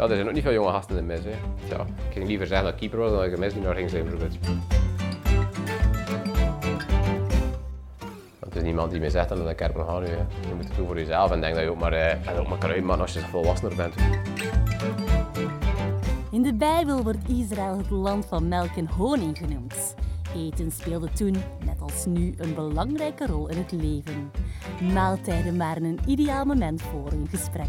Ja, er zijn ook niet veel jonge gasten in de mis. Hè. Ja, ik ging liever zeggen dat ik keeper was dan dat ik een mis die naar ging zijn bijvoorbeeld. Want er is niemand die mij zegt dat ik gaan nu. Hè. Je moet het doen voor jezelf en denk dat je ook maar, eh, ook maar uitmaken als je volwassener bent. In de Bijbel wordt Israël het land van melk en honing genoemd. Eten speelde toen, net als nu, een belangrijke rol in het leven. Maaltijden waren een ideaal moment voor een gesprek.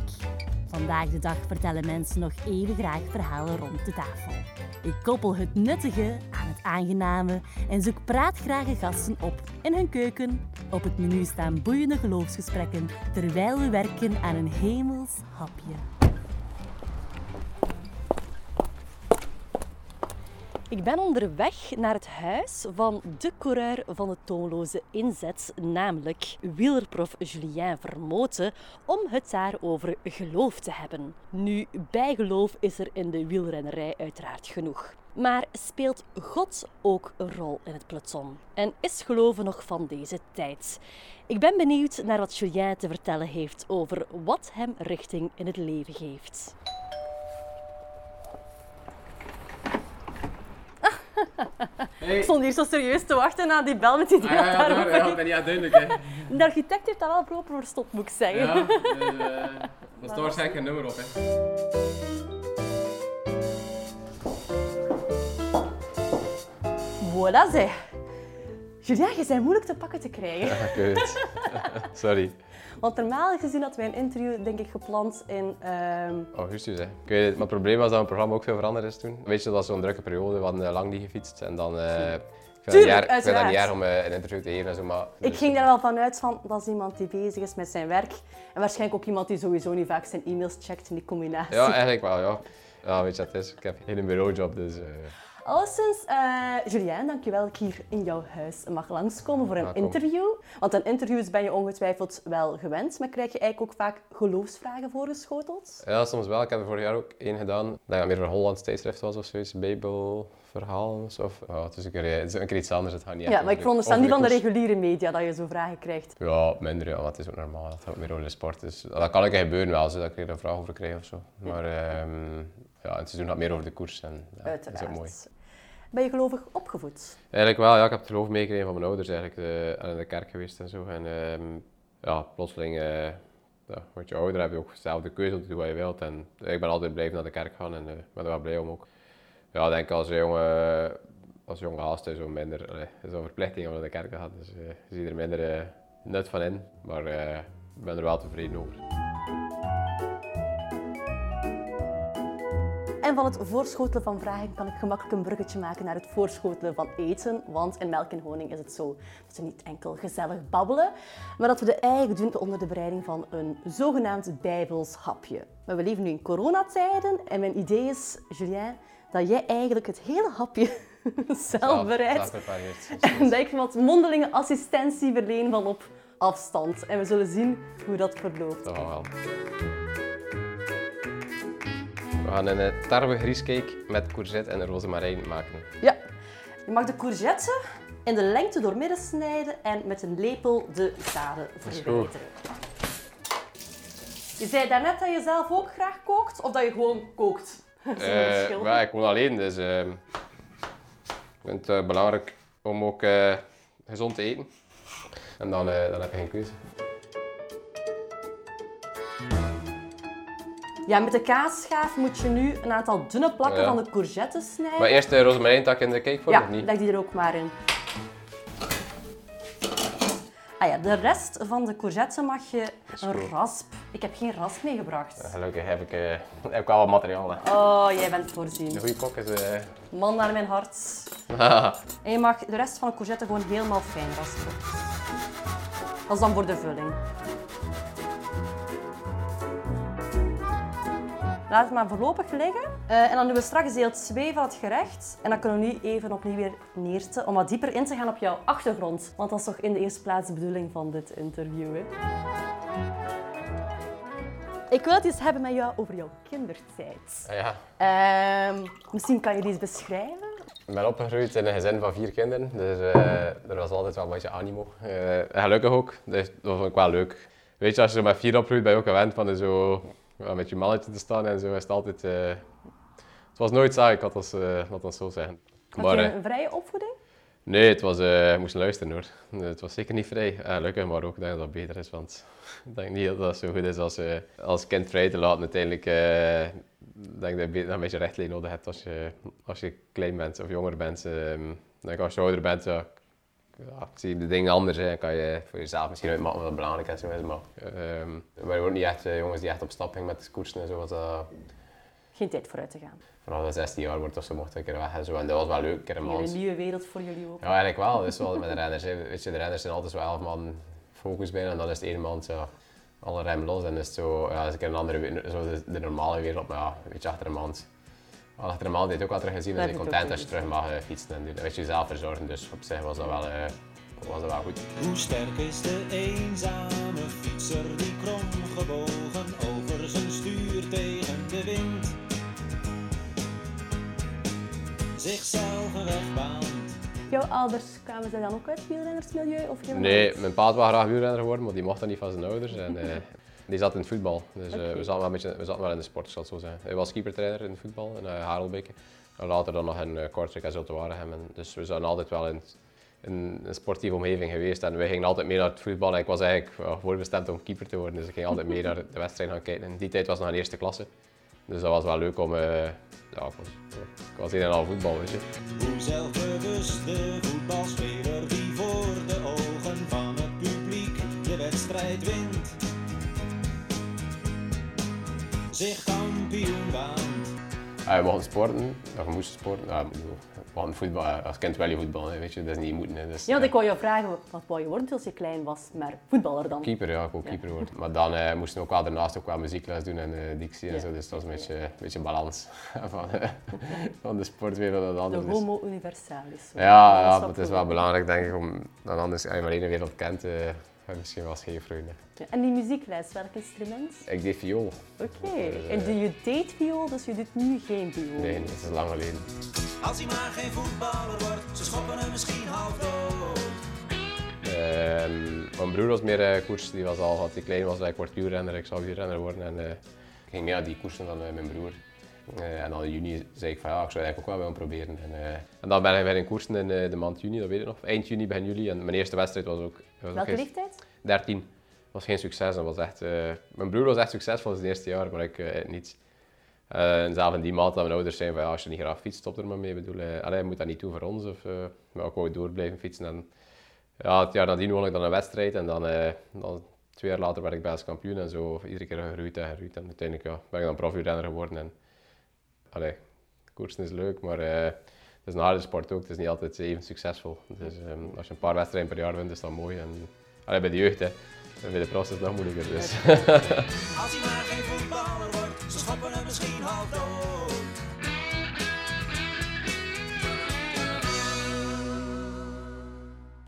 Vandaag de dag vertellen mensen nog even graag verhalen rond de tafel. Ik koppel het nuttige aan het aangename en zoek praatgrage gasten op in hun keuken. Op het menu staan boeiende geloofsgesprekken terwijl we werken aan een hemels hapje. Ik ben onderweg naar het huis van de coureur van de toonloze inzet, namelijk wielerprof Julien Vermoten, om het daar over geloof te hebben. Nu, bijgeloof is er in de wielrennerij uiteraard genoeg. Maar speelt God ook een rol in het peloton? En is geloven nog van deze tijd? Ik ben benieuwd naar wat Julien te vertellen heeft over wat hem richting in het leven geeft. Ik stond hier zo serieus te wachten na die bel met die deur Ah, daar open ging. ben niet duidelijk. Hè. De architect heeft dat wel proper verstopt, moet ik zeggen. Ja, dus, uh, staat waarschijnlijk een nummer op. Hè. Voilà, zeg. Julia, je bent moeilijk te pakken te krijgen. Ja, ik weet het. Sorry. Want normaal gezien had wij een interview, denk ik, gepland in... ehm, Augustus, hè. Ik weet het, maar het probleem was dat mijn programma ook veel veranderd is toen. Weet je, dat was zo'n drukke periode, we hadden lang niet gefietst. En dan... eh ik vind, Tuurlijk, dat niet erg, erg om eh, een interview te geven en zo, maar... Ik ging daar wel vanuit van, dat is iemand die bezig is met zijn werk. En waarschijnlijk ook iemand die sowieso niet vaak zijn e-mails checkt in die combinatie. Ja, eigenlijk wel, ja. Ja, weet je wat het is? Ik heb geen bureaujob, dus... eh, Alleszins, eh Julien, dankjewel dat ik hier in jouw huis mag langskomen voor een Ja, interview. Want aan interviews ben je ongetwijfeld wel gewend, maar krijg je eigenlijk ook vaak geloofsvragen voorgeschoteld? Ja, soms wel. Ik heb er vorig jaar ook één gedaan. Dat het meer een Hollands tijdschrift was of zoiets. Bijbelverhalen of zo. Ja, het is een keer, het is een keer iets anders. Het gaat niet Ja, maar ik veronderstel niet van de reguliere media dat je zo vragen krijgt. Ja, minder, ja, want het is ook normaal. Het gaat meer over de sport. Dus dat kan keer gebeuren wel, zodat ik er een vraag over krijg of zo. Maar ehm, ja, het seizoen gaat meer over de koers. En, ja, dat is ook mooi. Ben je gelovig opgevoed? Eigenlijk wel, ja. Ik heb het geloof meegekregen van mijn ouders eigenlijk. eh, aan de kerk geweest en zo. En ehm, ja, plotseling, eh ja, word je ouder, heb je ook zelf de keuze om te doen wat je wilt. En ik ben altijd blijven naar de kerk gaan en eh, ik ben er wel blij om ook. Ja, denk als jonge, als jonge gast is zo minder, is een verplichting om naar de kerk te gaan. Dus eh, je ziet er minder eh, nut van in. Maar eh, ik ben er wel tevreden over. En van het voorschotelen van vragen kan ik gemakkelijk een bruggetje maken naar het voorschotelen van eten. Want in melk en honing is het zo dat we niet enkel gezellig babbelen, maar dat we de eigenlijk doen onder de bereiding van een zogenaamd bijbels hapje. Maar we leven nu in coronatijden en mijn idee is, Julien, dat jij eigenlijk het hele hapje zelf bereidt. En dat ik wat mondelinge assistentie verleen van op afstand. En we zullen zien hoe dat verloopt. Dat gaat wel. We gaan een eh, tarwe griescake met courgette en rozemarijn maken. Ja, je mag de courgette in de lengte doormidden snijden en met een lepel de zaden verwijderen. Je zei daarnet dat je zelf ook graag kookt of dat je gewoon kookt. Een Eh, verschil. maar ik woon alleen, dus ehm, ik vind het eh, belangrijk om ook gezond te eten. En dan, dan heb je geen keuze. Ja, met de kaasschaaf moet je nu een aantal dunne plakken Ja. van de courgette snijden. Maar eerst de rozemarijntak in de cakevorm ja, of niet? leg die er ook maar in. Ah ja, de rest van de courgette mag je een goed. rasp. Ik heb geen rasp meegebracht. Gelukkig heb ik, eh, heb ik wel wat materiaal. hè. Oh, jij bent voorzien. Een goede kok is... eh, Man naar mijn hart. En je mag de rest van de courgette gewoon helemaal fijn raspen. Dat is dan voor de vulling. Laat het maar voorlopig liggen. Eh, en dan doen we straks deel 2 van het gerecht. En dan kunnen we nu even opnieuw weer neerten om wat dieper in te gaan op jouw achtergrond. Want dat is toch in de eerste plaats de bedoeling van dit interview. Hè? Ik wil het eens hebben met jou over jouw kindertijd. ah ja. Ehm, misschien kan je die eens beschrijven? Ik ben opgegroeid in een gezin van vier kinderen, dus eh, er was altijd wel een beetje animo. Eh, gelukkig ook, dus dat vond ik wel leuk. Weet je, als je zo met vier opgroeit, ben je ook gewend van zo, ja, met je mannetje te staan en zo is het altijd... eh, het was nooit saai, ik had dat, eh laat dat zo zeggen. Had Maar, je eh, een vrije opvoeding? Nee, het was, eh, ik moest luisteren hoor. Het was zeker niet vrij. Eh, gelukkig, maar ook denk dat dat beter is, want ik denk niet dat dat zo goed is als, als kind vrij te laten. Uiteindelijk denk dat je een beetje rechtlijnen nodig hebt als je, als je klein bent of jonger bent. Ehm, denk als je ouder bent, ja, ja, zie je de dingen anders. Hè. kan je voor jezelf misschien uitmaken wat belangrijk is. Maar we waren ook niet echt eh, jongens die echt op stap gingen met de koersen en zo. Was dat, Geen tijd vooruit te gaan. vanaf de 16 jaar wordt of zo mocht ik er weg en zo. En dat was wel leuk, een een Een nieuwe wereld voor jullie ook. Ja, eigenlijk wel. Dat is wel met de renners. Hè. Weet je, de renners zijn altijd zo elf man focus bijna en dan is het één man zo alle rem los en is het zo, ja, is een keer een andere, zo de, de normale wereld, maar ja, weet je, achter een maand. Achter maand heeft ook wel teruggezien, Dat ben je heb ik content als je terug mag eh, fietsen en doen. Dan weet je jezelf verzorgen, dus op zich was dat wel, eh, was dat wel goed. Hoe sterk is de eenzame fietser die kromgebogen over zijn stuur tegen de wind zichzelf een weg baant? Jouw ouders kwamen zij dan ook uit het wielrennersmilieu? Of Nee, mijn pa was graag wielrenner geworden, maar die mocht dat niet van zijn ouders. En, eh, die zat in het voetbal, dus eh, we, zaten wel een beetje, we zaten wel in de sport, ik zal het zo zeggen. Hij was keepertrainer in het voetbal in uh, Harelbeke. En later dan nog in uh, Kortrijk en Zultewaregem. En Dus we zijn altijd wel in, in een sportieve omgeving geweest. En wij gingen altijd mee naar het voetbal. En ik was eigenlijk voorbestemd om keeper te worden, dus ik ging altijd mee naar de wedstrijd gaan kijken. In die tijd was het nog een eerste klasse. Dus dat was wel leuk om... eh, ja, ik was, ik was een en al voetbal, weet je. Hoe zelfbewust de voetbalspeler die voor de ogen van het publiek de wedstrijd wint. Zich kampioen baant. Ja, we mochten sporten, ja, we moesten sporten. Ja, ik bedoel, we hadden voetbal, ja, als kind wel je voetbal, hè, weet je, dat is niet moeten. hè, Dus, Ja, ik wou jou vragen, wat wou je worden toen je klein was, maar voetballer dan? Keeper, ja, ik ook keeper worden. Maar dan eh, moesten we ook wel daarnaast ook wel muziekles doen en eh dictie en Ja. zo. Dus dat was een beetje, een beetje een balans van, eh, van de sportwereld en de De andere. Dus- homo universalis. Ja, ja, Dat maar het is wel belangrijk denk ik, om dan anders, als je maar één wereld kent, eh misschien wel groeien. hè. Ja, En die muziekles, welk instrument? Ik deed viool. Oké. Eh, En doe je deed viool, dus je doet nu geen viool? Nee, dat is lang geleden. Als hij maar geen voetballer wordt, ze schoppen hem misschien half dood. Ehm, mijn broer was meer eh, koers, die was al, als hij klein was, ik word wielrenner, ik zou wielrenner worden. En, eh, ik ging mee aan die koersen van eh, mijn broer. Eh, en dan in juni zei ik van ja, ik zou eigenlijk ook wel willen proberen. En, eh, en dan ben ik bij een koersen in eh, de maand juni, dat weet ik nog. Eind juni, begin juli. En mijn eerste wedstrijd was ook, was ook Welke geen- leeftijd? 13. was geen succes. Dat was echt, mijn broer was echt succesvol in zijn eerste jaar, maar ik niet. Eh, en zelf in die maand dat mijn ouders zeiden van ja, als je niet graag fietst, stop er maar mee. Ik bedoel, allee, je moet dat niet doen voor ons. Of, eh, maar ik wou door blijven fietsen. En, ja, het jaar nadien won ik dan een wedstrijd en dan, dan twee jaar later werd ik Belgisch kampioen en zo iedere keer gegroeid en gegroeid. En uiteindelijk ja, ben ik dan profielrenner geworden. En, allee, koersen is leuk, maar eh, het is een harde sport ook. Het is niet altijd even succesvol. Dus ehm, als je een paar wedstrijden per jaar wint, is dat mooi. En, allee, bij de jeugd, hè. En bij de is het nog moeilijker. Dus. Als hij maar geen voetballer wordt, ze schoppen hem misschien half dood.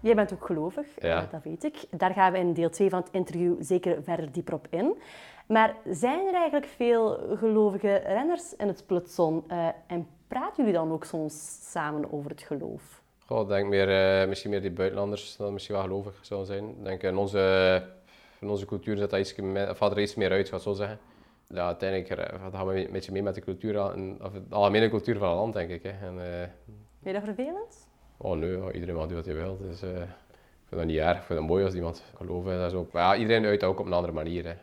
Jij bent ook gelovig, Ja. eh, dat weet ik. Daar gaan we in deel 2 van het interview zeker verder dieper op in. Maar zijn er eigenlijk veel gelovige renners in het peloton? Eh, en praten jullie dan ook soms samen over het geloof? Goh, ik denk meer, eh, misschien meer die buitenlanders dan misschien wel gelovig zullen zijn. Ik denk in onze, in onze cultuur zit dat iets, of er iets meer uit, ga ik zo zeggen. Ja, uiteindelijk eh, gaan we een beetje mee met de cultuur, of de algemene cultuur van het land, denk ik. Hè. En, eh, Vind je dat vervelend? oh nee, iedereen mag doen wat hij wil. Dus, eh, ik vind dat niet erg, ik vind het mooi als iemand gelooft. en zo. Maar ja, iedereen uit dat ook op een andere manier. Hè.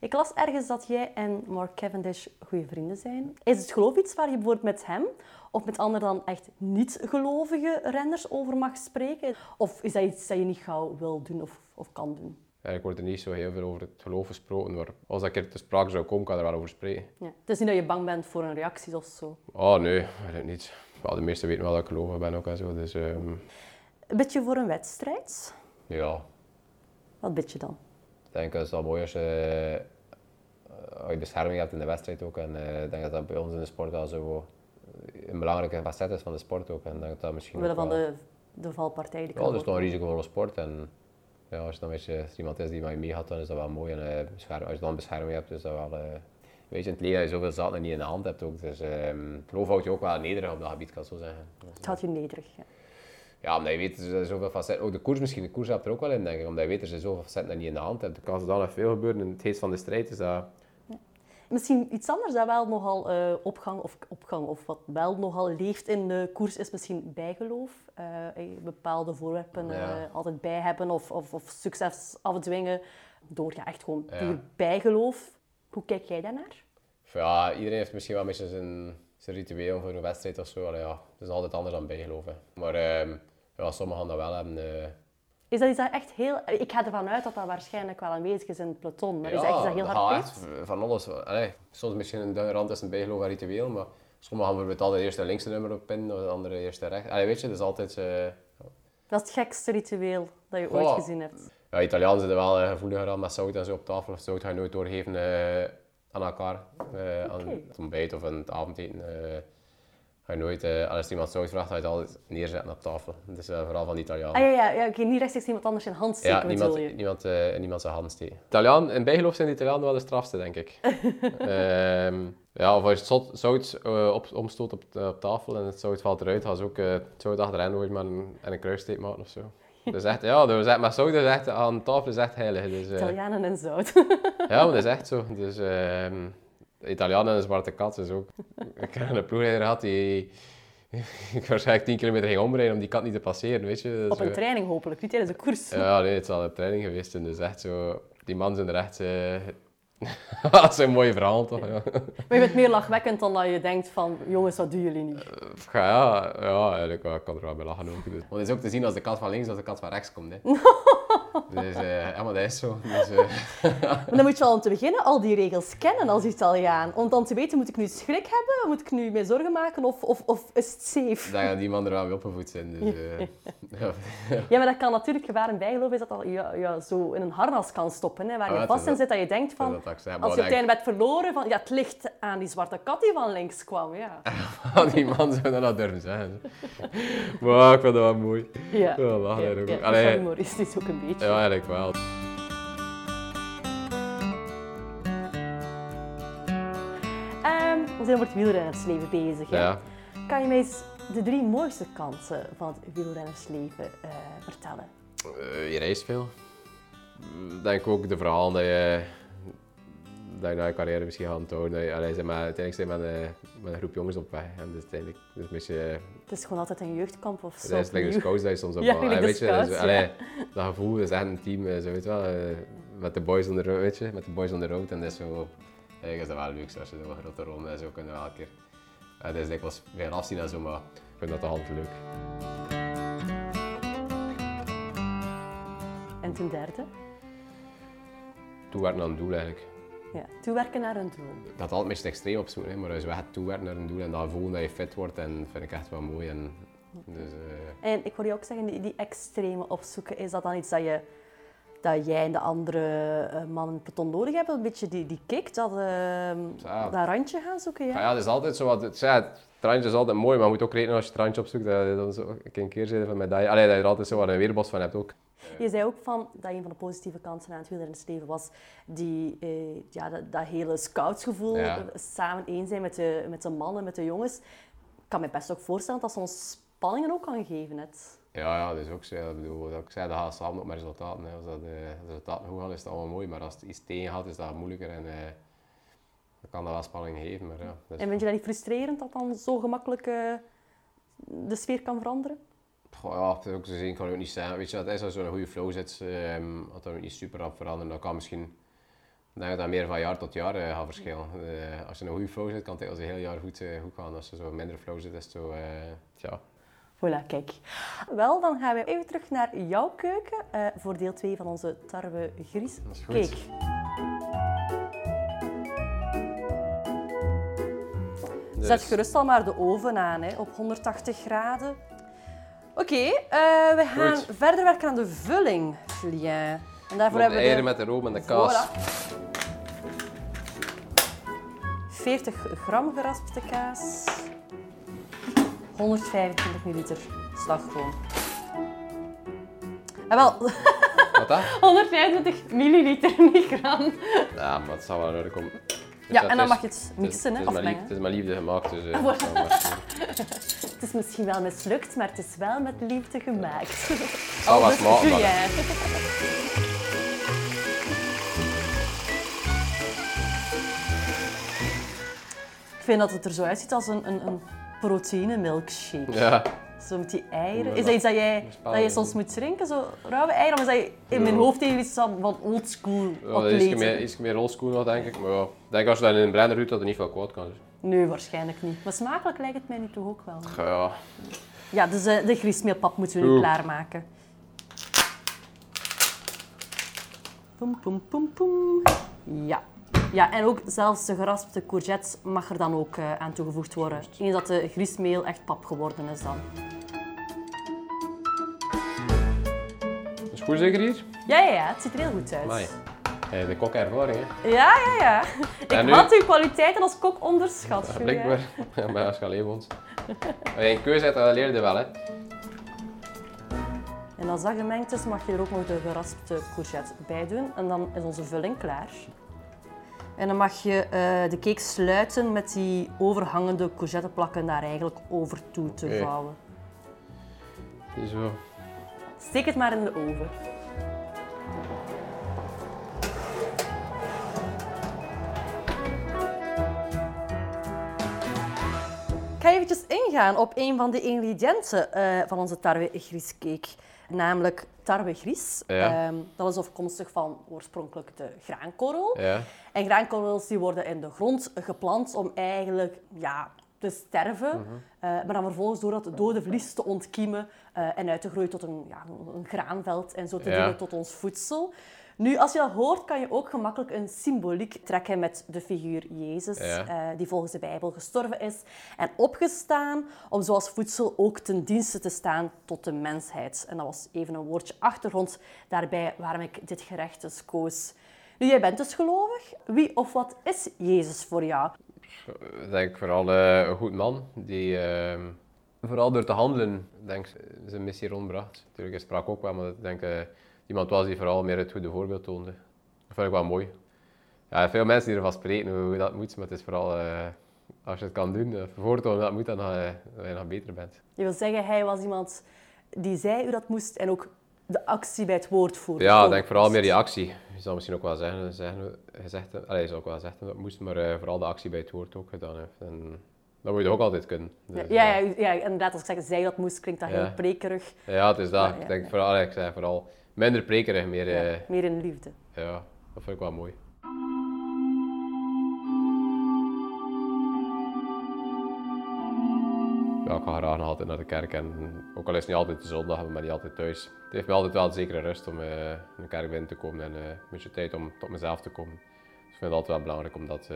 Ik las ergens dat jij en Mark Cavendish goede vrienden zijn. Is het geloof iets waar je bijvoorbeeld met hem of met anderen dan echt niet-gelovige renners over mag spreken? Of is dat iets dat je niet gauw wil doen of, of kan doen? Eigenlijk wordt er niet zo heel veel over het geloof gesproken, maar als dat keer te sprake zou komen, kan ik er wel over spreken. Ja. Het is niet dat je bang bent voor een reactie of zo. Oh nee, eigenlijk niet. Wel, de meesten weten wel dat ik gelovig ben ook en zo. Dus ehm, Een beetje voor een wedstrijd? ja, Wat bid je dan? Ik denk dat het wel mooi als je, eh, als je bescherming hebt in de wedstrijd ook. En eh, ik denk dat dat bij ons in de sport al zo een belangrijke facet is van de sport ook. En dat dat misschien Omwille van wel- de, de valpartij die kan het is toch een risicovolle sport. En ja, als je dan beetje, als er iemand is die met je meegaat, dan is dat wel mooi. En eh, als je dan bescherming hebt, is dat wel... eh, weet je, in het leven dat je zoveel zaken niet in de hand hebt ook. Dus ehm geloof houdt je ook wel nederig op dat gebied, kan ik zo zeggen. Het houdt je nederig. Ja. Ja, omdat je weet, er zijn zoveel facetten. Ook de koers misschien, de koers hebt er ook wel in, denk ik. Omdat je weet, er zijn zoveel facetten dat je niet in de hand hebt. Er kan er dan nog veel gebeuren in het heet van de strijd. Dus dat... Misschien iets anders dat wel nogal eh, opgang, of, opgang of wat wel nogal leeft in de koers is misschien bijgeloof. Eh, eh, bepaalde voorwerpen eh, Ja. altijd bij hebben of, of, of succes afdwingen door ja, echt gewoon Ja. puur bijgeloof. Hoe kijk jij daarnaar? Ja, iedereen heeft misschien wel een beetje zijn, ritueel voor een wedstrijd of zo. Allee, ja, het is altijd anders dan bijgeloven. Maar ehm, ja, sommigen gaan dat wel hebben. eh. Is dat dat echt heel... Ik ga ervan uit dat dat waarschijnlijk wel aanwezig is in het peloton. Maar is dat ja, iets dat heel dat hard echt van alles. Allee, soms misschien een rand tussen bijgeloof en ritueel, maar sommigen gaan bijvoorbeeld altijd eerst een linkse nummer op pinnen, of de andere eerst een rechts. Allee, weet je, het is altijd... eh, Dat is het gekste ritueel dat je ooit gezien hebt. Ja, Italianen zijn er wel eh, gevoeliger aan met zout en zo op tafel. Of zout ga je nooit doorgeven aan elkaar. eh, Aan het ontbijt of aan het avondeten. eh, ga je nooit, eh, als iemand zout vraagt, ga je het altijd neerzetten op tafel. Dus vooral van de Italianen. Ah ja, ja, ja oké, niet rechtstreeks iemand anders in hand steken Ja, niemand, je. niemand, eh, in niemand zijn hand steken. Italiaan, in bijgeloof zijn de Italianen wel de strafste, denk ik. Ehm, ja, of als je het zout, zout eh, op, omstoot op, op tafel en het zout valt eruit, gaan ze ook eh, het zout achterin gooien met een, en een kruissteek maken of zo. Dus echt, ja, dus echt, maar zout is echt, aan tafel is echt heilig. Dus, eh, Italianen en zout. ja, maar dat is echt zo. Dus, de Italianen en de zwarte kat is ook. Ik heb een ploegleider gehad die ik waarschijnlijk 10 kilometer ging omrijden om die kat niet te passeren, weet je. Dus, Op een eh, training hopelijk, niet tijdens de koers. ja, nee, het is al een training geweest. En dus echt zo, die man zijn er echt... dat is een mooi verhaal, toch? Ja, Maar je bent meer lachwekkend dan dat je denkt van, jongens, wat doen jullie nu? ja, ja, ja eigenlijk, ik kan er wel bij lachen ook. Dus. Want het is ook te zien als de kat van links of de kat van rechts komt. Hè. dus ja, maar dat is zo. Dus, eh, Maar dan moet je al om te beginnen al die regels kennen als Italiaan. Om dan te weten, moet ik nu schrik hebben? Moet ik nu mee zorgen maken? Of, of, of is het safe? gaan die man er wel mee opgevoed zijn. Dus, eh, ja. Ja, maar dat kan natuurlijk gevaar in bijgeloof is dat al je, je zo in een harnas kan stoppen. Hè, waar Ah, je vast is in zit dat je denkt van... dat Als je uiteindelijk bent verloren, van ja, het ligt aan die zwarte kat die van links kwam. Ja, die man zou dat nou durven zeggen. maar ik vind dat wel mooi. ja. Ja, ja, er ook. ja, Allee. is humoristisch ook een beetje. Ja, eigenlijk wel. Ehm, we zijn over het wielrennersleven bezig. Hè? Ja. Kan je mij eens de drie mooiste kansen van het wielrennersleven eh, vertellen? Eh, je reist veel. Ik denk ook de verhalen dat je, dat je na je carrière misschien. Dat je, allee, zeg maar, uiteindelijk zijn we met een, met een groep jongens op weg. En dus uiteindelijk dus een beetje, Het is gewoon altijd een jeugdkamp of zo. dat is like de scouts dat je soms op Ja, de weet je, dus, scouts, ja. allee, dat gevoel is echt een team, eh, zo weet je wel. eh, met de boys on the road, weet je, met de boys on the road. En dat is zo, eigenlijk is dat wel leuk als je zo een grote ronde en zo kunnen we elke keer. Het is dikwijls veel afzien en zo, maar ik vind dat toch altijd leuk. En ten derde, Toewerken aan een doel eigenlijk. Ja, toewerken naar een doel. dat altijd beetje extreem opzoeken, hè, maar als je echt toewerkt naar een doel en dan voelen dat je fit wordt, en vind ik echt wel mooi. En, dus, eh, En ik hoor je ook zeggen, die, die extreme opzoeken, is dat dan iets dat, je, dat jij en de andere eh, mannen peloton nodig hebben? Een beetje die, die kick, dat, Ja. dat randje gaan zoeken? Ja? ja, ja, het is altijd zo wat, het, ja, het randje is altijd mooi, maar je moet ook rekenen als je het randje opzoekt, dat dan zo een keer zit van medaille. Allee, dat je er altijd zo wat een weerbos van hebt ook. Je zei ook van dat een van de positieve kansen aan het wielrennersleven was die, eh, ja, dat, dat hele scoutsgevoel, Ja. eh, samen één zijn met de, met de mannen, met de jongens. Ik kan me best ook voorstellen dat dat soms spanningen ook kan geven. Net. Ja, ja, dat is ook zo. Ik bedoel, wat ik zei, dat gaat samen op met resultaten. Hè. Als dat, eh, resultaten goed gaan, is het allemaal mooi, maar als het iets tegen gaat, is dat moeilijker en eh, dan kan dat wel spanning geven. Maar, ja, dat En vind je dat niet frustrerend dat dan zo gemakkelijk eh, de sfeer kan veranderen? Goh, ja, dat ook te zien kan ik ook niet zeggen. Weet je, is als je een goede flow zit, ehm dat er ook niet super rap veranderen. Dan kan misschien, denk dat dat meer van jaar tot jaar eh, gaat verschillen. Eh, als je een goede flow zit, kan het als een heel jaar goed, eh, goed gaan. Als je zo minder flow zit, is het zo, ja. Voilà, kijk. Wel, dan gaan we even terug naar jouw keuken voor deel 2 van onze tarwe gries. Dat is goed. Kijk. Dus, Zet gerust al maar de oven aan hè, op 180 graden. Oké, eh, we gaan Goed. verder werken aan de vulling, Julien. En daarvoor hebben we eieren de met de room en de kaas. Voilà. 40 gram geraspte kaas. 125 milliliter slagroom. En wel, Wat dat? 125 milliliter, niet gram. Ja, maar het zal wel orde komen. Ja, en dan is- mag je het mixen, hè, of mengen. Het is met liefde gemaakt, dus... eh, Voilà. het is misschien wel mislukt, maar het is wel met liefde gemaakt. smaken, maar- Julien. vind dat het er zo uitziet als een, een, een proteïne milkshake. Ja, Zo met die eieren. Is dat iets dat jij, dat je we soms moet drinken, zo rauwe eieren? Of is dat je in mijn hoofd tegen iets van van oldschool ja dat is meer, iets meer oldschool nog, denk ik. Maar ja, ik denk als je dat in een blender doet, dat er niet veel kwaad kan. Dus. Nee, waarschijnlijk niet. Maar smakelijk lijkt het mij nu toch ook wel. Ja, Ja, dus eh, de grießmeelpap moeten we nu Oeh. klaarmaken. Poem, poem, poem, poem. Ja. Ja, en ook zelfs de geraspte courgette mag er dan ook eh, aan toegevoegd worden. Eens dat de griesmeel echt pap geworden is dan. is goed zeker hier? Ja, ja, ja, het ziet er heel goed uit. Amai. Hey, de kokervaring, hè. Ja, ja, ja. Ik nu? had uw kwaliteiten als kok onderschat. Ja, blijkbaar. Ja, maar als je alleen woont. Als je een keuze hebt, dan leer je wel, hè. En als dat gemengd is, mag je er ook nog de geraspte courgette bij doen. En dan is onze vulling klaar. En dan mag je eh, de cake sluiten met die overhangende courgetteplakken daar eigenlijk over toe te Oké. vouwen. Zo. Steek het maar in de oven. Ik ga eventjes ingaan op een van de ingrediënten eh, van onze tarwe-griescake. Namelijk tarwe-gries. Ja. Ehm, dat is afkomstig van oorspronkelijk de graankorrel. Ja. En graankorrels die worden in de grond geplant om eigenlijk ja, te sterven. Mhm. Eh, maar dan vervolgens door dat dode vlies te ontkiemen eh, en uit te groeien tot een, ja, een graanveld en zo te Ja. dienen tot ons voedsel. Nu, als je dat hoort, kan je ook gemakkelijk een symboliek trekken met de figuur Jezus, Ja. eh, die volgens de Bijbel gestorven is en opgestaan om zoals voedsel ook ten dienste te staan tot de mensheid. En dat was even een woordje achtergrond daarbij waarom ik dit gerecht dus koos. Nu, jij bent dus gelovig. Wie of wat is Jezus voor jou? Ik denk vooral eh, een goed man die ehm, vooral door te handelen denk, zijn missie rondbracht. Natuurlijk, hij sprak ook wel, maar ik denk eh, iemand was die vooral meer het goede voorbeeld toonde. Dat vind ik wel mooi. Ja, veel mensen die ervan spreken hoe dat moet, maar het is vooral eh, als je het kan doen, uh, voortonen dat moet, dan uh, dat je nog beter bent. Je wil zeggen, hij was iemand die zei hoe dat moest en ook de actie bij het woord voerde. Ja, ik denk vooral meer die actie. Je zal misschien ook wel zeggen, zeggen gezegd, allez, je zou ook wel zeggen dat moest, maar uh, vooral de actie bij het woord ook gedaan heeft. En dat moet je ook altijd kunnen. Dus, ja, ja, ja, ja, inderdaad, als ik zeg zij dat moest, klinkt dat ja. heel prekerig. Ja, het is dat. Ik denk vooral, ik zeg vooral minder prekerig, meer... Uh, meer in liefde. Ja, dat vind ik wel mooi. Ja, ik ga graag altijd naar de kerk en ook al is het niet altijd de zondag, maar niet altijd thuis. Het heeft me altijd wel een zekere rust om uh, in de kerk binnen te komen en uh, een beetje tijd om tot mezelf te komen. Dus ik vind het altijd wel belangrijk om dat,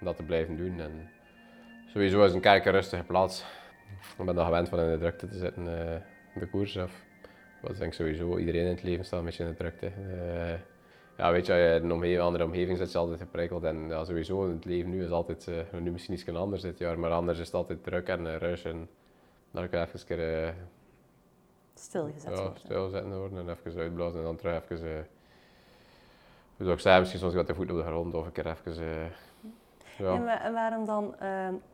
om dat te blijven doen. En sowieso is een kerk een rustige plaats. Ik ben dan gewend van in de drukte te zitten, de koers. Dat is denk sowieso, iedereen in het leven staat een beetje in de drukte. Ja, weet je, je een omgeving, andere omgeving zit, je altijd geprikkeld. En ja, sowieso, het leven nu is altijd, uh, nu misschien iets anders dit jaar, maar anders is het altijd druk en uh, rush. En dan kan ik even een keer... Uh, stilgezet ja, stilzetten worden en even uitblazen en dan terug even... Uh, zeggen, misschien soms wat de voet op de grond of een keer even... ja. En, en waarom dan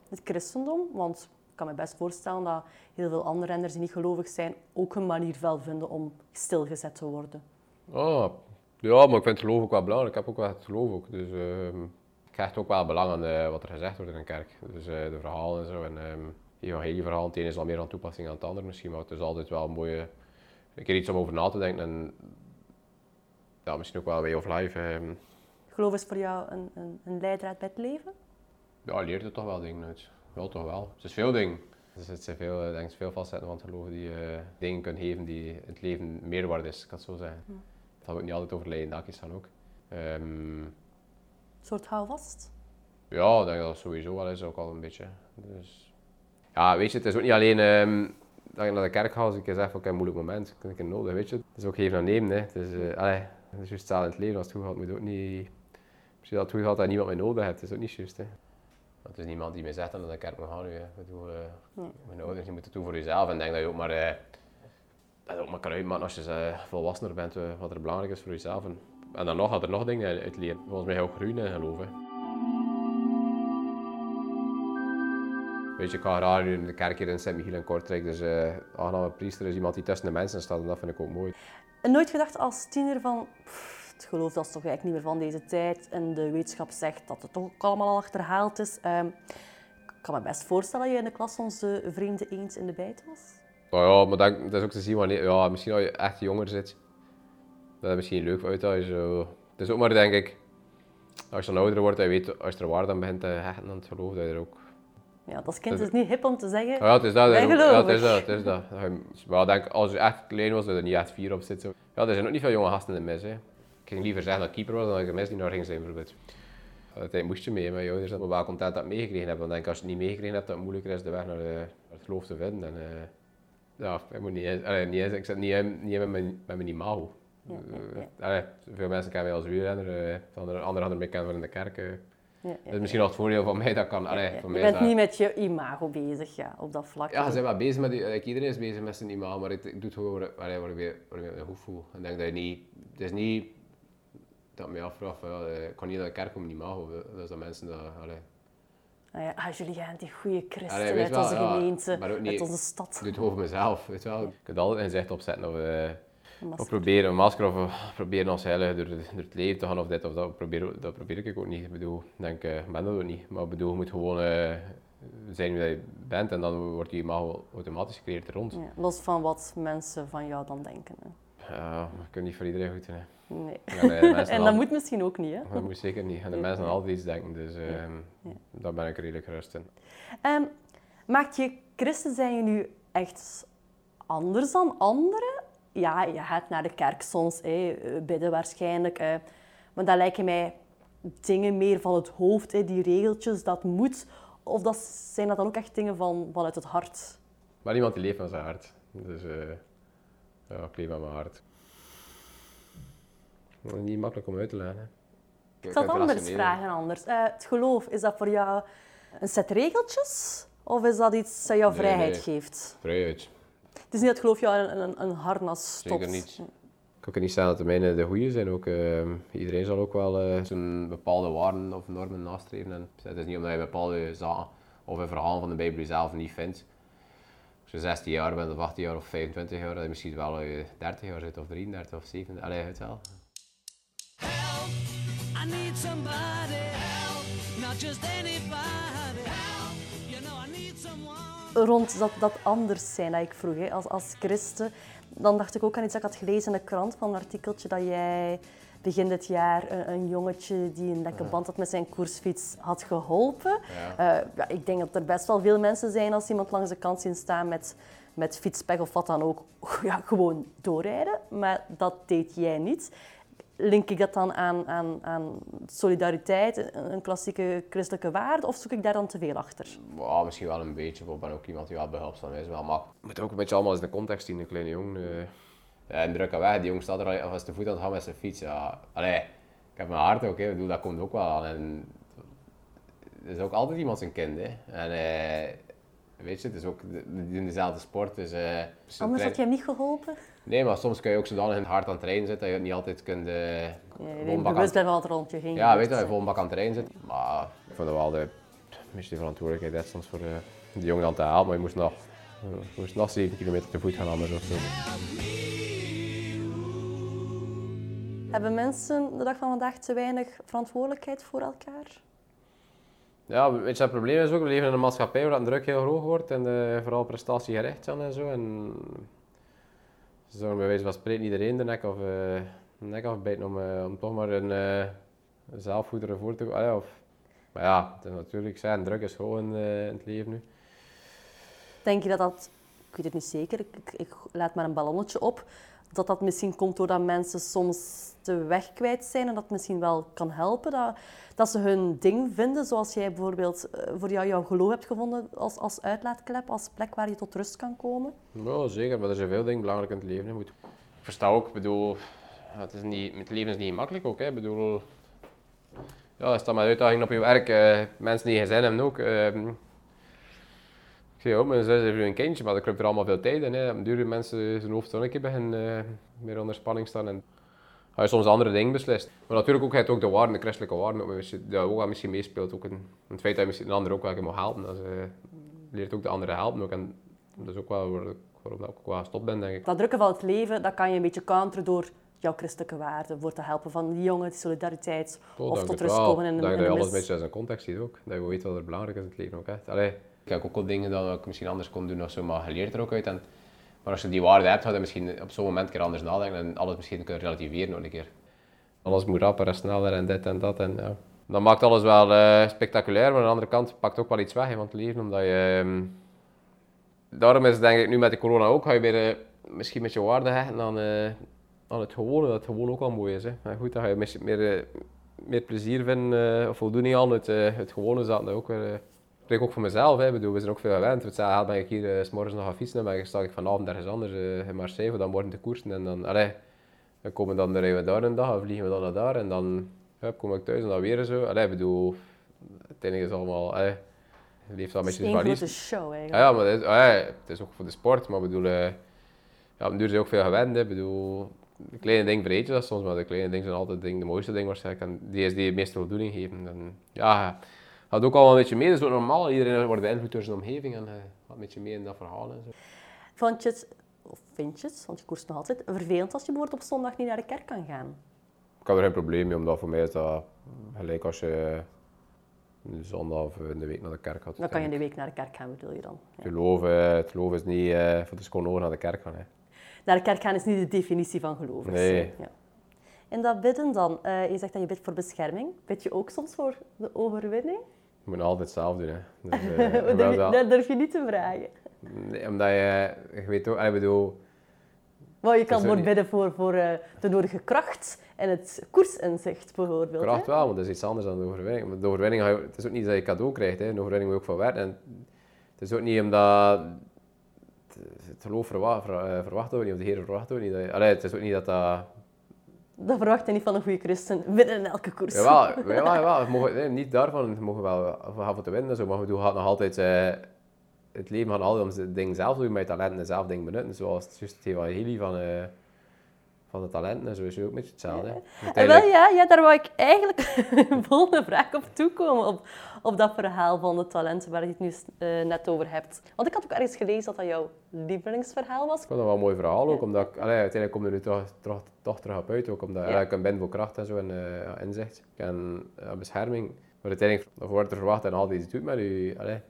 het christendom? Want ik kan me best voorstellen dat heel veel andere renners die niet gelovig zijn ook een manier wel vinden om stilgezet te worden. Oh, ja, maar ik vind het geloof ook wel belangrijk. Ik heb ook wel het geloof ook. Dus uh, ik hecht ook wel belang aan uh, wat er gezegd wordt in een kerk. Dus uh, de verhalen en zo. En um, evangelieverhalen, het ene is al meer aan toepassing aan het andere misschien, maar het is altijd wel een mooie... Een keer iets om over na te denken en ja, misschien ook wel way of life. Um. Geloof is voor jou een, een, een leidraad bij het leven? Ja, je leert er toch wel dingen uit. Wel toch wel. Het is veel dingen. Dus het zijn veel, denk ik, veel facetten van het geloof die uh, dingen kunnen geven die in het leven meerwaarde is, ik kan het zo zeggen. Hm. Het gaat ook niet altijd over leien dakjes gaan ook. Um, een soort houvast? Ja, ik denk dat dat sowieso wel is, ook al een beetje. Dus, ja, weet je, het is ook niet alleen um, dat je naar de kerk gaat als ik zeg ik heb een moeilijk moment, ik heb het nodig, weet je. Het is ook geven en nemen, hè. Het is, uh, allee, het is juist in het leven, als het goed gaat, moet je ook niet... Als je dat goed gaat dat niemand meer nodig hebt, is ook niet juist, hè. Het is niemand die mij zegt dat naar de kerk moet gaan nu. Hè. Bedoel, uh. Mijn ouders, je moet het doen voor jezelf en denk dat je ook maar, uh, dat ook maar kan uitmaken als je volwassener bent, wat er belangrijk is voor jezelf. En, en dan nog gaat er nog dingen uit leren. Volgens mij ook groeien en geloven. Weet je, ik ga graag nu in de kerk hier in Sint-Michiel in Kortrijk, dus uh, aangename priester is iemand die tussen de mensen staat en dat vind ik ook mooi. En nooit gedacht als tiener van, het geloof dat is toch eigenlijk niet meer van deze tijd en de wetenschap zegt dat het toch allemaal al achterhaald is. Uh, kan me best voorstellen dat je in de klas onze vrienden eens in de bijt was. Maar ja, maar dat, dat is ook te zien wanneer, ja, misschien als je echt jonger zit, dat het misschien leuk uit dat je. Het is ook maar denk ik, als je dan ouder wordt en je weet, als je er waar dan begint te hechten aan het geloof, dat je er ook. Ja, als kind is het niet hip om te zeggen. Ja, het is dat. Ook- ja, het is dat, het is dat. Maar ik denk, als je echt klein was, dat je er niet echt vier op zit. Zo. Ja, er zijn ook niet veel jonge gasten in de mis. Hè. Ik ging liever zeggen dat ik keeper was dan dat ik een mis die naar ging zijn bijvoorbeeld. Moest je mee met je ouders. Ben wel content dat meegekregen heb. Want denk, als je het niet meegekregen hebt, dat het moeilijker is de weg naar, de, naar het geloof te vinden. En, eh, ja, ik moet niet eens, allee, niet ik zit niet, niet met mijn, met mijn imago. Ja. Eh, veel mensen kennen mij als wielrenner, eh, anderen anderen hadden mij kennen van in de kerk. eh. Ja, ja, Dat is misschien nog het voordeel van mij dat kan. Allee, Je bent dat- niet met je imago bezig ja, op dat vlak. ja, ze zijn wel bezig met die, iedereen is bezig met zijn imago, maar ik, ik doe het gewoon waar, waar, waar, ik me- waar ik me goed voel. En ik denk dat je niet, het is niet dat ik me afvraag van, ja, eh, ik kan niet naar de kerk om een imago, dat is dat mensen dat, allee, Ah, ja, ah, Julien, die goede christen Allee, uit wel, onze ja, gemeente, maar ook uit onze stad. ik doe het over mezelf, weet je wel. Je kunt altijd een zicht opzetten of, Een of masker. proberen een masker of eh, proberen als heilige door, door het leven te gaan of dit of dat, probeer, dat probeer ik ook niet. Ik bedoel, ik denk, ik ben dat ook niet, maar ik bedoel, je moet gewoon eh, zijn wie je bent en dan wordt je imago automatisch gecreëerd er rond. Ja, los van wat mensen van jou dan denken. Hè. Ja, je kunt niet voor iedereen goed doen. hè. Nee. Ja, en al- dat moet misschien ook niet. Hè? Dat moet zeker niet. En de mensen ja. gaan altijd iets denken, dus ehm, daar ben ik redelijk gerust in. Ehm, maakt je christen zijn je nu echt anders dan anderen? Ja, je gaat naar de kerk soms, hè, eh, bidden waarschijnlijk. eh, maar dat lijken mij dingen meer van het hoofd, die regeltjes, dat moet. Of dat, zijn dat dan ook echt dingen van, vanuit het hart? Maar iemand die leeft van zijn hart. Dus eh ja, ik leef met mijn hart. Dat is niet makkelijk om uit te leggen. hè. Ik zal het anders vragen anders. Eh, het geloof, is dat voor jou een set regeltjes? Of is dat iets dat jou Nee, vrijheid nee. geeft? Vrijheid. Het is niet dat geloof jou een, een, een harnas stopt. Zeker niet. Ik kan ook niet zeggen dat de mijne de goede zijn. Ook, ehm, iedereen zal ook wel eh, zijn bepaalde waarden of normen nastreven. En het is niet omdat je bepaalde zaken of een verhaal van de Bijbel jezelf niet vindt. Als je 16 jaar bent of 18 jaar of 25 jaar, dat je misschien wel eh, 30 jaar zit of 33 of 37. Allee, het wel. Need somebody help, not just anybody help. You know I need someone. rond dat, dat anders zijn dat ik vroeg, hè, als, als christen. Dan dacht ik ook aan iets dat ik had gelezen in de krant, van een artikeltje dat jij begin dit jaar een, een jongetje die een lekke band had met zijn koersfiets had geholpen. Ja. Eh, ja, ik denk dat er best wel veel mensen zijn als iemand langs de kant zien staan met, met fietspech of wat dan ook, ja, gewoon doorrijden. Maar dat deed jij niet. Link ik dat dan aan, aan, aan solidariteit, een, klassieke christelijke waarde, of zoek ik daar dan te veel achter? Ja, misschien wel een beetje. Ik ben ook iemand die wel behulpzaam is. Wel, maar je moet ook een beetje allemaal eens de context zien. Een kleine jongen. eh ja, en druk weg. Die jongen staat er al is de voet aan het gaan met zijn fiets. Ja, allee, ik heb mijn hart ook. Hè. Ik bedoel, dat komt ook wel aan. En er is ook altijd iemand zijn kind. Hè. En eh, weet je, het is ook die doen dezelfde sport. Dus, eh, Anders had je hem niet geholpen? Nee, maar soms kun je ook zodanig in het hard aan het trainen zitten dat je het niet altijd kunt. eh vol je aan- bewust wat er rond je heen ja, weet je, dat je bak aan het trainen zit. Maar ik vond wel de die verantwoordelijkheid soms voor de, de jongen dan te halen. Maar je moest nog, je moest nog 7 kilometer te voet gaan anders of zo. Hebben mensen de dag van vandaag te weinig verantwoordelijkheid voor elkaar? Ja, weet je, het probleem is ook, we leven in een maatschappij waar dat druk heel hoog wordt en eh, vooral prestatiegericht zijn en zo. En ze bij wijze van spreken iedereen de nek of, eh, de nek afbijten om, eh, om toch maar een uh, voor te ja, of, maar ja, het is natuurlijk zijn, druk is gewoon eh, in het leven nu. Denk je dat dat, ik weet het niet zeker, ik, ik laat maar een ballonnetje op, dat dat misschien komt doordat mensen soms de weg kwijt zijn en dat misschien wel kan helpen, dat, dat ze hun ding vinden, zoals jij bijvoorbeeld eh, voor jou jouw geloof hebt gevonden als, als uitlaatklep, als plek waar je tot rust kan komen? Ja, zeker, maar er zijn veel dingen belangrijk in het leven. Moet... Ik versta ook, ik bedoel, het, is niet, het leven is niet makkelijk ook. Hè. Ik bedoel, ja, er staat maar uitdaging op je werk. eh, mensen die geen zin hebben ook. ehm. Ook, mijn zus heeft nu een kindje, maar dat kruipt er allemaal veel tijd in. Hè. Op duur mensen zijn hoofd zo een keer beginnen eh, meer onder spanning staan. En ga je soms andere dingen beslist. Maar natuurlijk ook, je hebt ook de waarden, de christelijke waarden, dat ook wel misschien meespeelt. Ook in, het feit dat je misschien een ander ook wel een mag helpen. Dat je leert ook de anderen helpen. Ook. En dat is ook wel waar- waarom ik ook wel gestopt ben, denk ik. Dat drukken van het leven, dat kan je een beetje counteren door jouw christelijke waarden, voor te helpen van die jongen, die solidariteit, Oh, of tot het rust wel. komen in Ik een, denk in dat je een alles een beetje uit zijn context ziet ook. Dat je weet wat er belangrijk is in het leven ook. Echt. Allee, ik heb ook wel dingen dat ik misschien anders kon doen of zo, maar je leert er ook uit. En, maar als je die waarde hebt, ga je misschien op zo'n moment keer anders nadenken en alles misschien kunnen relativeren nog een keer. Alles moet rapper en sneller en dit en dat. En, ja. Dat maakt alles wel eh, spectaculair, maar aan de andere kant pakt ook wel iets weg van het leven. Omdat je, ehm, daarom is het denk ik nu met de corona ook, ga je weer eh, misschien met je waarde hechten aan, eh, aan het gewone, dat het gewoon ook al mooi is. Hè. Maar goed, dan ga je meer, eh, meer plezier vinden of voldoening aan het, het gewone zaten. ook weer. Spreek ook voor mezelf, hè. Bedoel, we zijn ook veel gewend. Hetzelfde geld ben ik hier eh, s morgens nog gaan fietsen en dan sta ik vanavond ergens anders eh, in Marseille voor dan morgen te koersen. En dan, allee, dan komen dan, dan rijden we daar een dag en vliegen we dan naar daar en dan hup, kom ik thuis en dan weer zo. Allee, bedoel, uiteindelijk is het allemaal, allee, leeft wel Het met is je één valies. grote show eigenlijk. ja, maar het is, ah, het is ook voor de sport, maar bedoel, eh, ja, op duur zijn ook veel gewend. Hè. Bedoel, de kleine dingen vergeet je dat soms, maar de kleine dingen zijn altijd dingen, de mooiste dingen waarschijnlijk. En die is die het meeste voldoening geven. En, ja, gaat ook allemaal een beetje mee, dat is ook normaal. Iedereen wordt beïnvloed door zijn omgeving en eh, gaat een beetje mee in dat verhaal en zo. Vond je het, of vind je het, want je koerst nog altijd, vervelend als je bijvoorbeeld op zondag niet naar de kerk kan gaan? Ik heb er geen probleem mee, omdat voor mij is dat gelijk als je zondag of in de week naar de kerk gaat. Dan kan je in de week naar de kerk gaan, bedoel je dan? Ja. Geloven, het geloof is niet eh, voor de schone ogen naar de kerk gaan. Hè. Naar de kerk gaan is niet de definitie van geloof. Nee. Ja. En dat bidden dan, eh, je zegt dat je bidt voor bescherming. Bid je ook soms voor de overwinning? Je moet altijd zelf doen. Hè. Dus, eh, durf wel- dat durf je niet te vragen. Nee, omdat je, je weet ook, ik bedoel, Maar je kan ook niet- bidden voor, voor eh, de nodige kracht en het koersinzicht bijvoorbeeld. hè? kracht wel, want dat is iets anders dan de overwinning. Maar de overwinning, het is ook niet dat je cadeau krijgt, hè. de overwinning moet je ook van werken. En het is ook niet omdat het geloof verwacht, eh, verwacht wordt niet, of de Heer verwacht wordt niet. Dat je, allee, het is ook niet dat dat... Dat verwacht je niet van een goede christen, winnen in elke koers. Jawel, jawel, jawel. We mogen, nee, niet daarvan, we mogen wel voor te winnen, en zo, maar we doen gaat nog altijd... eh, het leven gaat altijd om het ding zelf doen, met talenten en zelf dingen benutten. Zoals het, juist het evangelie van, eh, van de talenten en zo is ook een beetje hetzelfde. En wel ja, ja, daar wou ik eigenlijk een volgende vraag op toekomen. Op, op dat verhaal van de talenten waar je het nu eh, net over hebt. Want ik had ook ergens gelezen dat dat jouw lievelingsverhaal was. Ik vond dat wel een mooi verhaal ook, omdat ik, allee, uiteindelijk kom je er nu toch, toch, toch terug op uit, ook omdat Ja. ik ben voor kracht en zo en eh, inzicht en ja, bescherming. Maar uiteindelijk wordt er verwacht en altijd iets doet met u. Allee.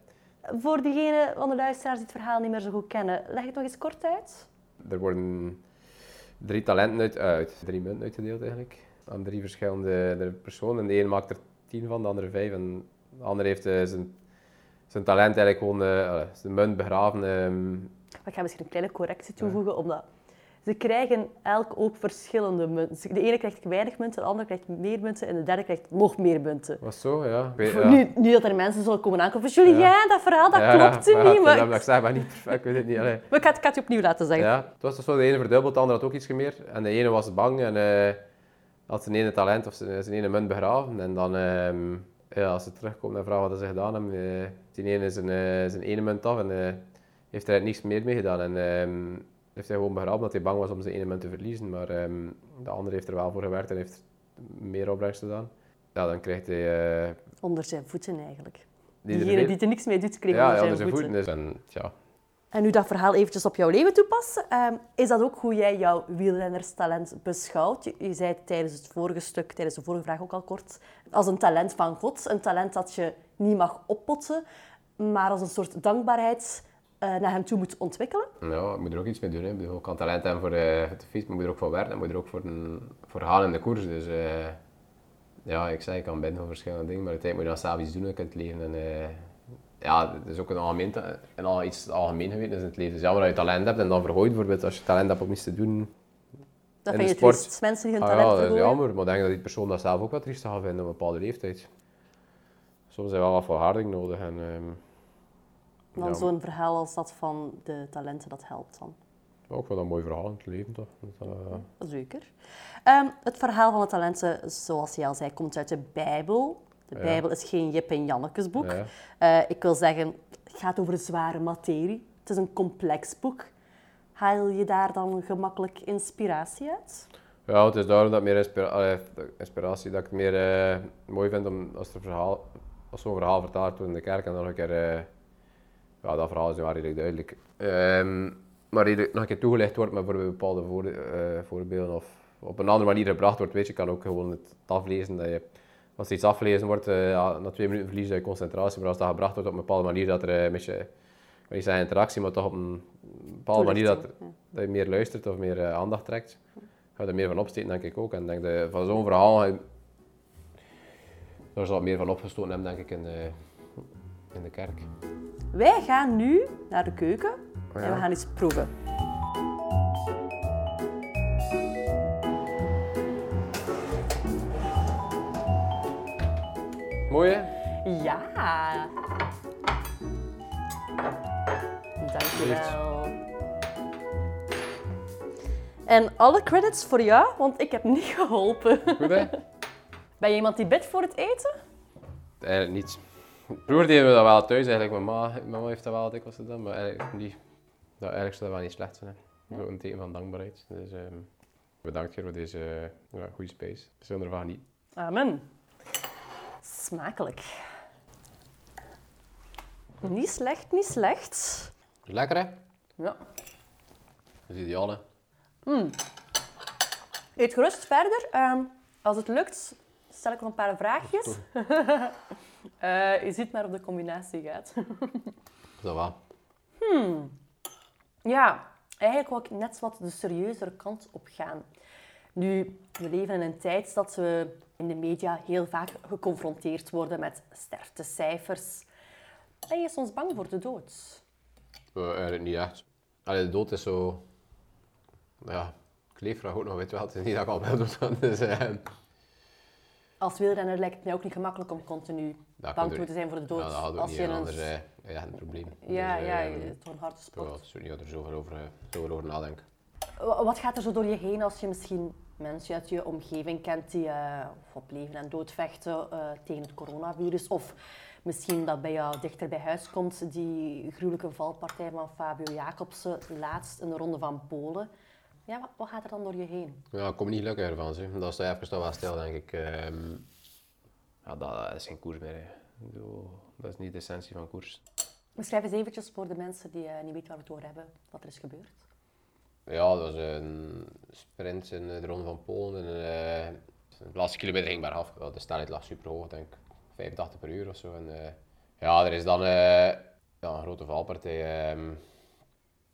Voor diegenen van de luisteraars die het verhaal niet meer zo goed kennen, leg het nog eens kort uit. Er worden drie talenten uit, uit drie munten uitgedeeld eigenlijk, aan drie verschillende de personen. De een maakt er tien van, de andere vijf en de andere heeft eh, zijn, zijn talent eigenlijk gewoon, eh, zijn munt begraven. ehm, Maar ik ga misschien een kleine correctie toevoegen, omdat ze krijgen elk ook verschillende munten. De ene krijgt weinig munten, de andere krijgt meer munten en de derde krijgt nog meer munten. was zo, ja. Weet-. Nu, nu dat er mensen zullen komen aankomen van Julien, Ja. dat verhaal dat Ja, klopte maar ja, niet. Maar, Dat, dat ik zeg maar niet perfect, ik weet het niet. allee. maar ik, ga, het- ik ga het je opnieuw laten zeggen. Ja, het was dus zo, de ene verdubbeld, de andere had ook iets meer. En de ene was bang en eh, had zijn ene talent of zijn, zijn ene munt begraven. En dan, ehm, ja, als ze terugkomt en vraagt wat ze gedaan hebben, eh die ene zijn, eh, zijn ene munt af en eh, heeft er niks meer mee gedaan. En ehm, heeft hij gewoon begraven dat hij bang was om zijn ene munt te verliezen. Maar ehm, de andere heeft er wel voor gewerkt en heeft meer opbrengst gedaan. Ja, dan krijgt hij... eh, Onder zijn voeten eigenlijk. die Diegene die er niks mee doet, kreeg ja, onder ja, zijn onder voeten. zijn voeten. En, ja, En nu dat verhaal eventjes op jouw leven toepassen, ehm, is dat ook hoe jij jouw wielrennerstalent beschouwt? Je, je zei het tijdens het vorige stuk, tijdens de vorige vraag ook al kort, als een talent van God, een talent dat je niet mag oppotten, maar als een soort dankbaarheid eh, naar hem toe moet ontwikkelen. Ja, ik moet er ook iets mee doen. Hè. Ik kan talent hebben voor eh, voor de fiets, maar ik moet er ook voor werken. Ik moet er ook voor, een, voor gaan in de koers. Dus eh, ja, ik zei, ik kan binnen van verschillende dingen, maar uiteindelijk moet je dan zelf iets doen in het leven. En, eh, ja, het is ook een algemeen, een, al- iets algemeen geweten is in het leven. Het is jammer dat je talent hebt en dan vergooit bijvoorbeeld als je talent hebt om iets te doen. Dat In vind je sport. triest. Mensen die hun Ah, talent ja, dat is jammer, maar ik denk dat die persoon dat zelf ook wat triest gaat vinden op een bepaalde leeftijd. Soms heb je wel wat volharding nodig. En, ehm, Dan ja, zo'n verhaal als dat van de talenten, dat helpt dan. ook wel een mooi verhaal in het leven toch. Dat, eh, Zeker. Ehm, het verhaal van de talenten, zoals je al zei, komt uit de Bijbel. De Ja. Bijbel is geen Jip en Jannekes boek. ja. Eh, ik wil zeggen, het gaat over zware materie. Het is een complex boek. Haal je daar dan gemakkelijk inspiratie uit? Ja, het is daarom dat meer inspira inspiratie, dat ik het meer eh, mooi vind om als er verhaal, als zo'n verhaal vertaald wordt in de kerk en dan een keer, ja, dat verhaal is nu wel redelijk duidelijk, Ehm, maar redelijk nog een keer toegelicht wordt met bijvoorbeeld bepaalde voor, eh, voorbeelden of op een andere manier gebracht wordt. Weet je, kan ook gewoon het aflezen. Dat je, als er iets afgelezen wordt, eh, ja, na twee minuten verlies je concentratie. Maar als dat gebracht wordt op een bepaalde manier, dat er een beetje, niet zeggen interactie, maar toch op een bepaalde manier dat, dat je meer luistert of meer eh, aandacht trekt. Ga je er meer van opsteken, denk ik ook. En denk dat van zo'n verhaal, daar zal wat meer van opgestoten hebben, denk ik, in de, in de kerk. Wij gaan nu naar de keuken en Ja. we gaan eens proeven. Mooi hè? Ja. Dankjewel. En alle credits voor jou, want ik heb niet geholpen. Goed hè? Ben je iemand die bidt voor het eten? Eigenlijk niet. Vroeger deden we dat wel thuis eigenlijk. Mijn ma, mijn ma heeft dat wel dikwijls gedaan, maar eigenlijk niet. Dat, eigenlijk zou dat wel niet slecht zijn. Hè. Ook een teken van dankbaarheid. Dus ehm, bedankt hier voor deze ja, goede space. Zullen ervan niet. Amen. Smakelijk. Niet slecht, niet slecht. Lekker hè? Ja. Dat is ideaal hè? Eet gerust verder. Ehm, als het lukt, stel ik nog een paar vraagjes. Eh, je ziet maar of de combinatie gaat. Dat wel. Ja, eigenlijk wou ik net wat de serieuzere kant op gaan. Nu, we leven in een tijd dat we in de media heel vaak geconfronteerd worden met sterftecijfers. Ben je soms bang voor de dood? Eh, eigenlijk niet echt. Allee, de dood is zo... Ja, ik leef graag ook nog, weet wel. Het is niet dat ik al wel dood Dus, ehm, Als wielrenner lijkt het mij ook niet gemakkelijk om continu dat bang te zijn voor de dood. Ja, dat had ook Als niet, je en een- anders eh, ja, een probleem. Ja, Dus, ja, ehm, het is toch een harde ja, sport. het is ook niet dat er zoveel over, eh, zoveel over nadenken. Wa- Wat gaat er zo door je heen als je misschien mensen uit je omgeving kent die eh, op leven en dood vechten eh, tegen het coronavirus? Of misschien dat bij jou dichter bij huis komt, die gruwelijke valpartij van Fabio Jacobsen laatst in de Ronde van Polen. Ja, wat, wat gaat er dan door je heen? Ja, ik kom niet gelukkig ervan. Zeg. Dat is even wel stil, denk ik. Ehm, ja, dat, is geen koers meer. hè. Dat is niet de essentie van koers. Beschrijf eens eventjes voor de mensen die eh, niet weten waar we het over hebben, wat er is gebeurd. Ja, dat was een sprint in de Ronde van Polen. En, eh, de laatste kilometer ging bergaf. Ja, de snelheid lag super hoog, denk ik 85 per uur of zo. En, eh, ja, er is dan ja, een grote valpartij ehm,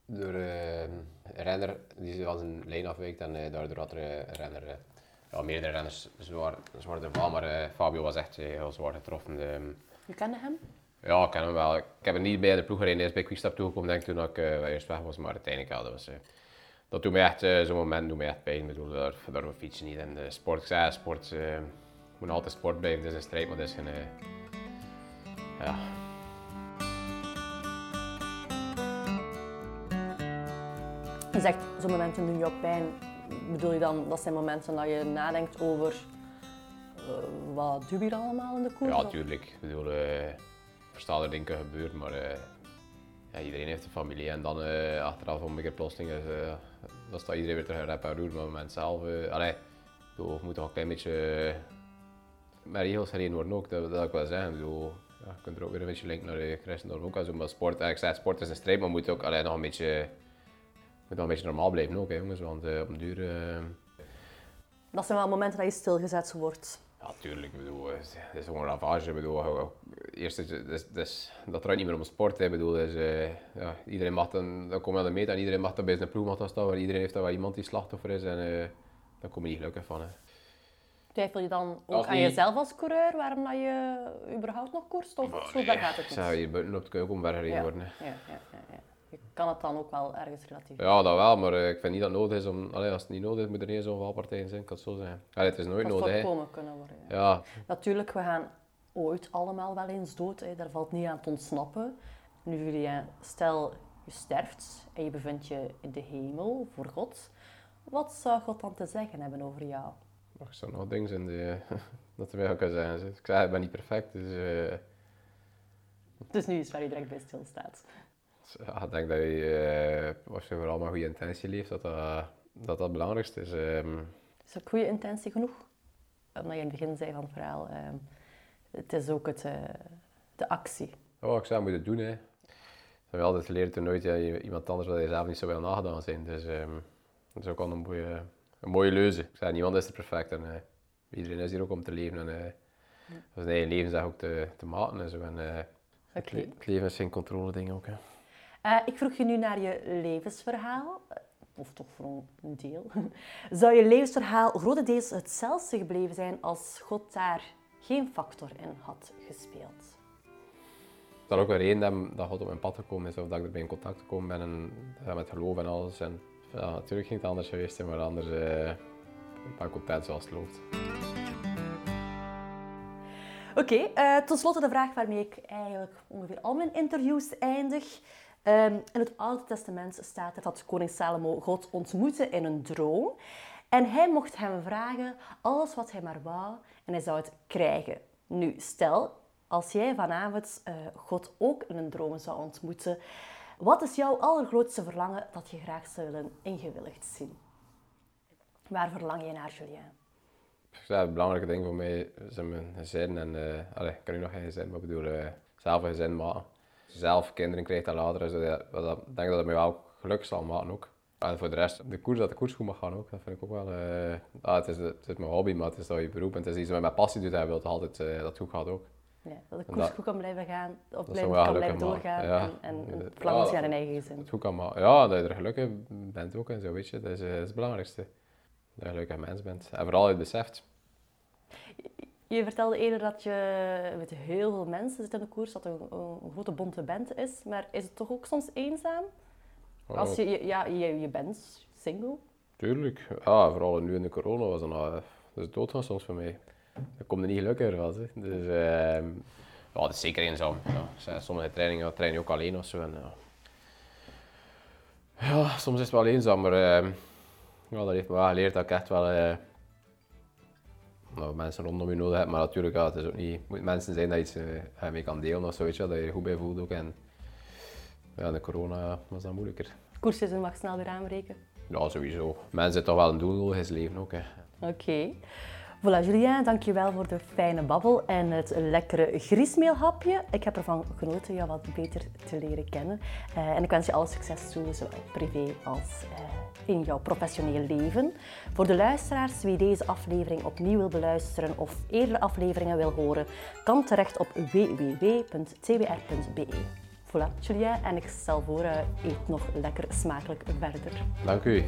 door eh, een renner die van zijn lijn afwijkt. En eh, daardoor had er eh, renner, ja, meerdere renners zwaar, zwaar val. Maar Fabio was echt heel zwaar getroffen. Je kende hem? ja, ik ken hem wel. Ik heb er niet bij de ploeg gereden. Hij is bij Quickstep toegekomen denk ik, toen ik eh, eerst weg was. Maar uiteindelijk, ja, dat was... dat doet mij echt, zo'n moment doet mij echt pijn. Ik bedoel, daar, daarvoor fiets je niet. En de sport, ik zei, sport moet altijd sport blijven. Het is een strijd, maar het is geen... ja, Je zegt, zo'n momenten doen jou pijn. Bedoel je dan, dat zijn momenten dat je nadenkt over eh, wat doen we hier allemaal in de koers? ja, tuurlijk. Ik bedoel, dat er dingen gebeuren, maar eh, ja, iedereen heeft een familie. En dan achteraf om een keer plotseling, dan staat iedereen weer terug rep en roer. Maar moment zelf, allee, bedoel, je moet toch een klein beetje met regels gereden worden ook, dat, dat ik wel zeggen. Bedoel, ja, je kunt er ook weer een beetje linken naar de christendom ook. Zo, maar sport, ik sport is een strijd, maar moet ook allee, nog een beetje, moet nog een beetje normaal blijven ook, hè, jongens. Want eh, op den duur... eh, Dat zijn wel momenten dat je stilgezet wordt. ja, tuurlijk. Ik bedoel, het is- het is gewoon een ravage. Ik bedoel, eerst is, is, is, dat draait niet meer om sport. Hè. Ik bedoel, dus, eh, ja, iedereen mag dan, dan kom je aan de meet en iedereen mag dan bij zijn ploeg mag dan staan. waar Iedereen heeft dan wel iemand die slachtoffer is en eh daar kom je niet gelukkig van. Hè. Twijfel je dan ook aan niet- jezelf als coureur, waarom dat je überhaupt nog koerst? Of zo ver gaat het niet? zeg, hier buiten op de keuken om gereden Ja. worden. Hè. Ja, ja, ja, ja. Je kan het dan ook wel ergens relatief. Ja, dat wel, maar eh, ik vind niet dat het nodig is om... Allee, als het niet nodig is, moet er niet zo'n valpartij in zijn. Ik kan het zo zeggen. Allee, het is nooit Dat nodig. hè. voorkomen kunnen worden. Ja. Ja, Natuurlijk, we gaan ooit allemaal wel eens dood. Hè. Daar valt niet aan te ontsnappen. Nu, Julien, stel je sterft en je bevindt je in de hemel voor God. Wat zou God dan te zeggen hebben over jou? maar er staan nog dingen in die, dat er ook kan zeggen. zeg. Ik zeg, ik ben niet perfect, dus... eh, Dus nu is waar je direct bij stilstaat. Ja, ik denk dat je, uh, als je vooral maar goede intentie leeft, dat dat, dat, dat het belangrijkste is. ehm. Is dat goede intentie genoeg? Omdat je in het begin zei van het verhaal, ehm, het is ook het, eh, de actie. oh, ik zou moeten doen, hè. Ik heb wel altijd geleerd toen nooit ja, je- iemand anders dat je zelf niet zo wel nagedaan zijn. Dus ehm, dat is ook wel een mooie, een mooie leuze. Ik zeg, niemand is er perfect en eh, iedereen is hier ook om te leven. En, uh, zijn eigen leven zeg ook te, te maken en zo. En, uh, het, Oké. le- het leven is geen controle ding ook. Hè. Eh, ik vroeg je nu naar je levensverhaal, eh, of toch voor een deel. Zou je levensverhaal grotendeels hetzelfde gebleven zijn als God daar geen factor in had gespeeld? Dat is ook een reden dat, dat God op mijn pad gekomen is, of dat ik erbij in contact gekomen ben en ja, met geloof en alles. En, ja, natuurlijk ging het anders geweest zijn, maar anders eh ben ik content zoals het loopt. Oké, eh, tot slot de vraag waarmee ik eigenlijk ongeveer al mijn interviews eindig. Ehm, in het Oude Testament staat dat koning Salomo God ontmoette in een droom. En hij mocht hem vragen alles wat hij maar wou en hij zou het krijgen. Nu, stel, als jij vanavond eh, God ook in een droom zou ontmoeten, wat is jouw allergrootste verlangen dat je graag zou willen ingewilligd zien? Waar verlang je naar, Julien? Ja, het belangrijke ding voor mij is mijn gezin. En, eh allee, ik kan nu nog geen gezin, maar ik bedoel, eh, zelf een gezin maken. Je zelf kinderen krijgt en later, is dat, dat, dat- ik denk dat het mij wel gelukkig zal maken ook. En voor de rest, de koers, dat de koers goed mag gaan ook, dat vind ik ook wel... eh, ah, het, is, het is mijn hobby, maar het is toch je beroep. En het is iets wat je met passie doet en je wilt altijd eh, dat het goed gaat ook. Ja, dat de En koers dat- goed kan blijven gaan, of blijven, kan blijven doorgaan ja. en, en Ja, verlangen dat- naar een eigen gezin. Het goed kan maken. Ja, dat je er gelukkig bent ook en zo, weet je. Dat is, eh, dat is het belangrijkste. Dat je een gelukkig mens bent. En vooral je het beseft. Je vertelde eerder dat je met heel veel mensen zit in de koers, dat het een, een grote bonte band is, maar is het toch ook soms eenzaam? Als je, ja, je, je bent single. Tuurlijk. Ja, vooral nu in de corona was dat, nog, eh, dat is doodgaan soms voor mij. Dat komt er niet gelukkiger van. Hè. Dus ehm ja, dat is zeker eenzaam. Ja. Sommige trainingen train je ook alleen of zo. En, ja. ja, soms is het wel eenzaam, maar ehm, ja, dat heeft me wel geleerd dat ik echt wel eh, nou, mensen rondom je nodig heb. Maar natuurlijk, ja, het is ook niet, moet mensen zijn dat je iets eh, mee kan delen of zo, weet je, wel, dat je je goed bij voelt ook. En ja, de corona was dat moeilijker. Koersseizoen mag snel weer aanbreken. Ja, sowieso. Mensen hebben toch wel een doel in zijn leven ook. Hè. Oké. Voilà, Julien, dankjewel voor de fijne babbel en het lekkere griesmeelhapje. Ik heb ervan genoten jou wat beter te leren kennen. Eh, en ik wens je alle succes toe, zowel privé als eh, in jouw professioneel leven. Voor de luisteraars, wie deze aflevering opnieuw wil beluisteren of eerdere afleveringen wil horen, kan terecht op www.twr.be. Voilà, Julien, en ik stel voor, eh, eet nog lekker smakelijk verder. Dank u.